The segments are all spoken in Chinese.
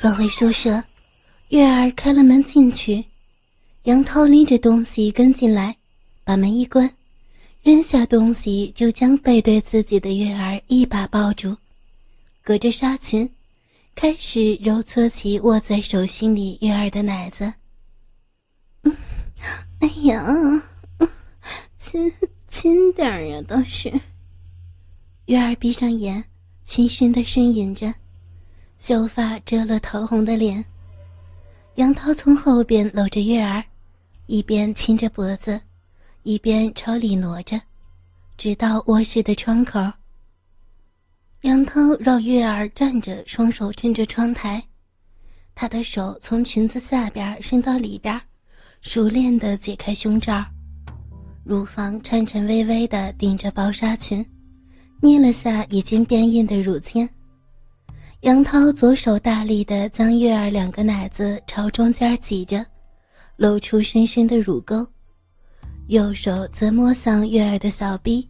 走回宿舍，月儿开了门进去，杨涛拎着东西跟进来，把门一关，扔下东西就将背对自己的月儿一把抱住，隔着纱裙，开始揉搓起握在手心里月儿的奶子。嗯，哎呀，亲亲点呀，倒是。月儿闭上眼，轻声的呻吟着。秀发遮了桃红的脸，杨涛从后边搂着月儿，一边亲着脖子，一边朝里挪着，直到卧室的窗口。杨涛绕月儿站着，双手撑着窗台，他的手从裙子下边伸到里边，熟练地解开胸罩，乳房颤颤巍巍地顶着薄纱裙，捏了下已经变硬的乳尖。杨涛左手大力地将月儿两个奶子朝中间挤着，露出深深的乳沟；右手则摸向月儿的小臂，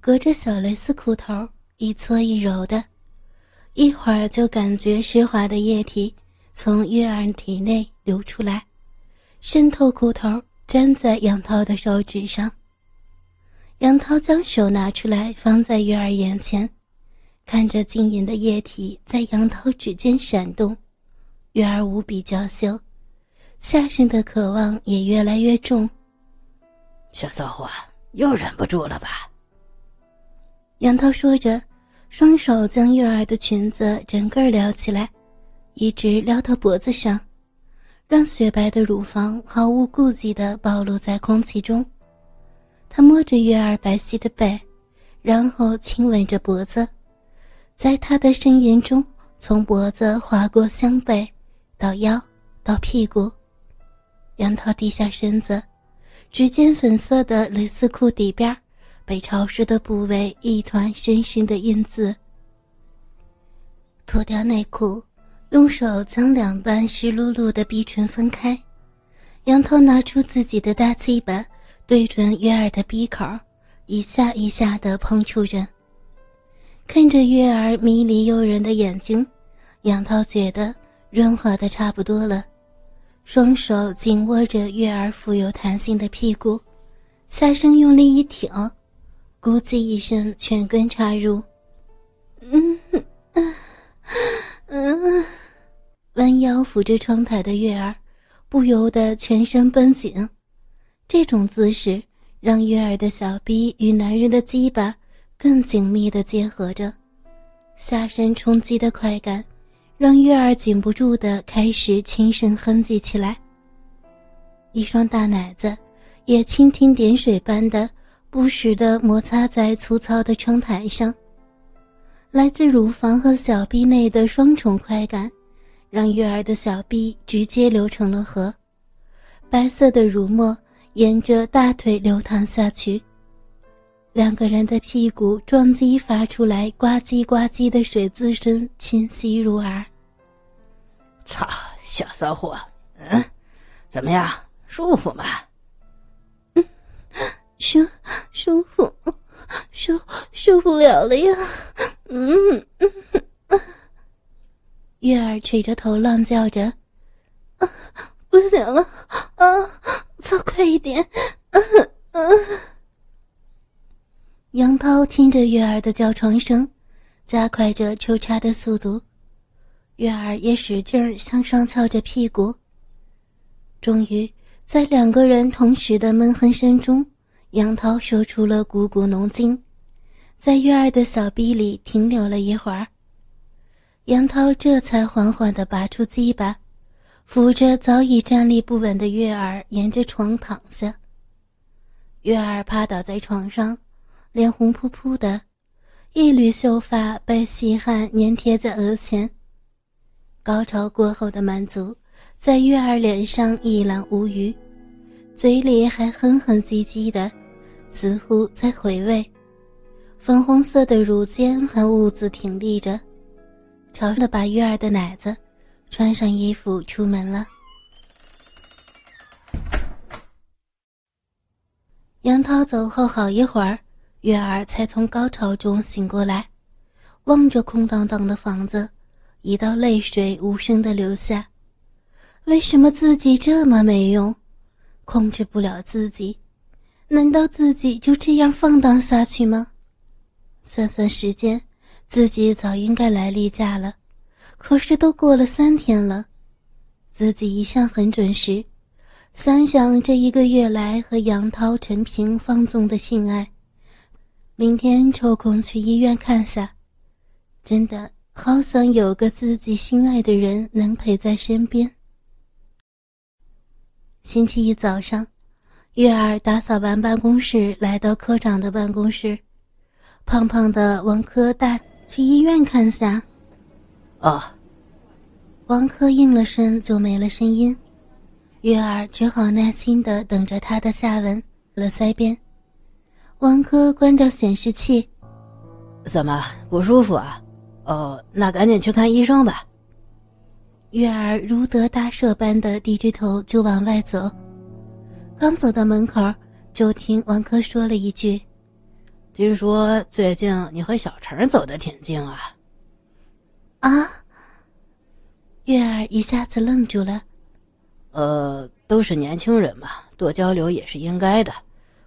隔着小蕾丝裤头一搓一揉的，一会儿就感觉湿滑的液体从月儿体内流出来，渗透裤头，粘在杨涛的手指上。杨涛将手拿出来放在月儿眼前。看着晶莹的液体在杨涛指尖闪动，月儿无比娇羞，下身的渴望也越来越重。小骚货又忍不住了吧？杨涛说着，双手将月儿的裙子整个撩起来，一直撩到脖子上，让雪白的乳房毫无顾忌地暴露在空气中。他摸着月儿白皙的背，然后亲吻着脖子。在他的呻吟中，从脖子划过香背，到腰，到屁股。杨涛低下身子，只见粉色的蕾丝裤底边被潮湿的部位一团深深的印字。脱掉内裤，用手将两半湿漉漉的逼唇分开。杨涛拿出自己的大鸡巴，对准月儿的鼻口，一下一下的碰触着。看着月儿迷离诱人的眼睛，杨涛觉得润滑的差不多了，双手紧握着月儿富有弹性的屁股，下身用力一挺，咕叽一声，全根插入。嗯嗯，弯腰扶着窗台的月儿，不由得全身绷紧，这种姿势让月儿的小臂与男人的鸡巴。更紧密的结合着，下身冲击的快感，让月儿禁不住的开始轻声哼唧起来。一双大奶子也蜻蜓点水般的不时的摩擦在粗糙的窗台上，来自乳房和小臂内的双重快感，让月儿的小臂直接流成了河，白色的乳沫沿着大腿流淌下去。两个人的屁股撞击发出来呱唧呱唧的水滋声，清晰入耳。操，小骚货，嗯，怎么样，舒服吗？嗯，舒舒服，舒受不了了呀！嗯嗯，月儿垂着头浪叫着：“啊，不行了，啊，操快一点！”嗯嗯。杨涛听着月儿的叫床声，加快着抽插的速度，月儿也使劲向上翘着屁股。终于，在两个人同时的闷哼声中，杨涛说出了股股浓精，在月儿的小臂里停留了一会儿。杨涛这才缓缓地拔出鸡巴，扶着早已站立不稳的月儿，沿着床躺下。月儿趴倒在床上。脸红扑扑的，一缕秀发被细汗粘贴在额前。高潮过后的满足，在月儿脸上一览无余，嘴里还哼哼唧唧的，似乎在回味。粉红色的乳尖还兀自挺立着，朝了把月儿的奶子，穿上衣服出门了。杨涛走后好一会儿。月儿才从高潮中醒过来，望着空荡荡的房子，一道泪水无声的流下。为什么自己这么没用，控制不了自己？难道自己就这样放荡下去吗？算算时间，自己早应该来例假了，可是都过了三天了。自己一向很准时，想想这一个月来和杨涛、陈平放纵的性爱，明天抽空去医院看下。真的好想有个自己心爱的人能陪在身边。星期一早上，月儿打扫完办公室，来到科长的办公室。胖胖的王科大去医院看下。哦。王科应了声，就没了声音。月儿只好耐心的等着他的下文。了腮边，王哥关掉显示器。怎么不舒服啊？哦，那赶紧去看医生吧。月儿如得大赦般的低着头就往外走。刚走到门口，就听王哥说了一句。听说最近你和小陈走的挺近啊？啊！月儿一下子愣住了。呃，都是年轻人嘛，多交流也是应该的。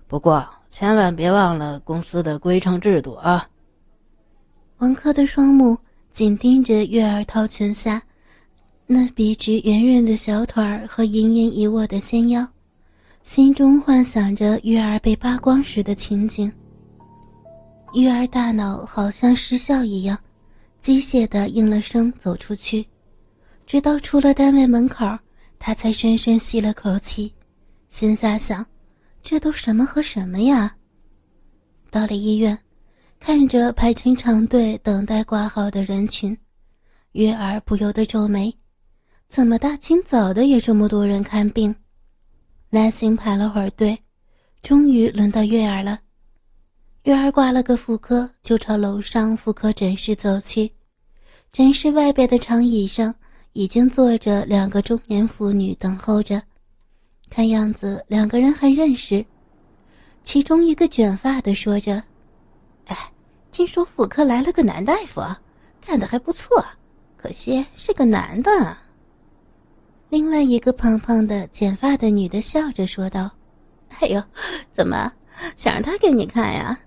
不过千万别忘了公司的规程制度啊！王珂的双目紧盯着月儿套裙下那笔直圆润的小腿儿和盈盈一握的纤腰，心中幻想着月儿被扒光时的情景。玉儿大脑好像失效一样，机械的应了声，走出去，直到出了单位门口，他才深深吸了口气，心下想：这都什么和什么呀？到了医院，看着排成长队等待挂号的人群，月儿不由得皱眉：怎么大清早的也这么多人看病？耐心排了会儿队，终于轮到月儿了。月儿挂了个妇科，就朝楼上妇科诊室走去。诊室外边的长椅上已经坐着两个中年妇女等候着，看样子两个人还认识。其中一个卷发的说着：“哎，听说妇科来了个男大夫，看的还不错，可惜是个男的。”另外一个胖胖的卷发的女的笑着说道：“哎呦，怎么想让他给你看呀？”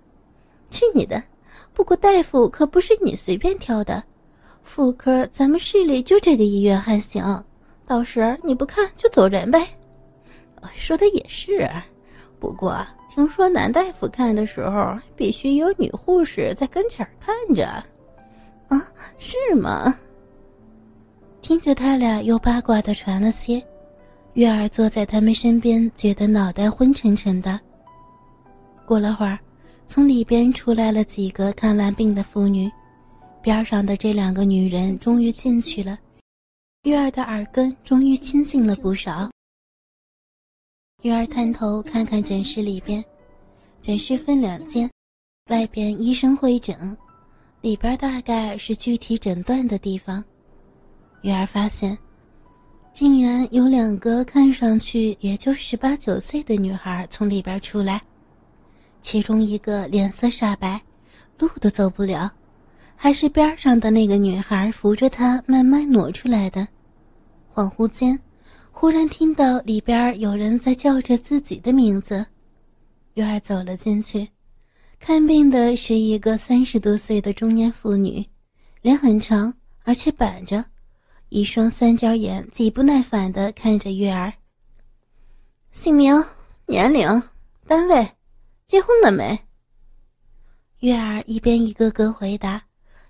去你的！不过大夫可不是你随便挑的，妇科咱们市里就这个医院还行，到时你不看就走人呗。说的也是，不过听说男大夫看的时候必须有女护士在跟前看着，啊，是吗？听着他俩又八卦的传了些，月儿坐在他们身边，觉得脑袋昏沉沉的。过了会儿。从里边出来了几个看完病的妇女，边上的这两个女人终于进去了，月儿的耳根终于清静了不少。月儿探头看看诊室里边，诊室分两间，外边医生会诊，里边大概是具体诊断的地方。月儿发现，竟然有两个看上去也就十八九岁的女孩从里边出来。其中一个脸色煞白，路都走不了，还是边上的那个女孩扶着她慢慢挪出来的。恍惚间，忽然听到里边有人在叫着自己的名字。月儿走了进去，看病的是一个三十多岁的中年妇女，脸很长，而且板着，一双三角眼极不耐烦地看着月儿。姓名、年龄、单位。结婚了没？月儿一边一个个回答，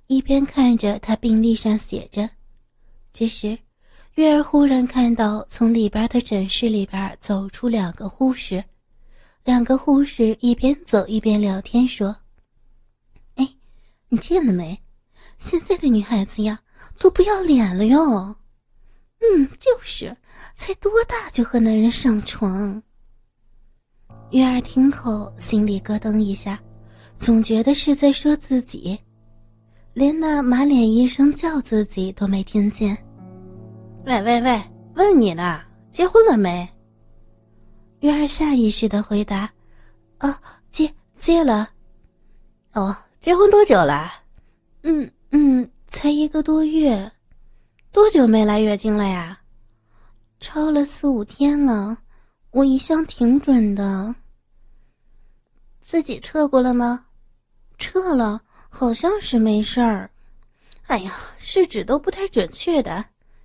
一边看着他病历上写着。这时，月儿忽然看到从里边的诊室里边走出两个护士，两个护士一边走一边聊天说：“哎，你见了没？现在的女孩子呀，都不要脸了哟！嗯，就是，才多大就和男人上床。”月儿听后，心里咯噔一下，总觉得是在说自己，连那马脸医生叫自己都没听见。喂喂喂，问你呢，结婚了没？月儿下意识的回答：“哦，结结了。”哦，结婚多久了？嗯嗯，才一个多月。多久没来月经了呀？超了四五天了，我一向挺准的。自己测过了吗？测了，好像是没事儿。哎呀，试纸都不太准确的。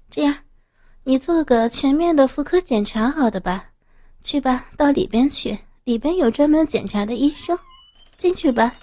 这样，你做个全面的妇科检查，好的吧？去吧，到里边去，里边有专门检查的医生。进去吧。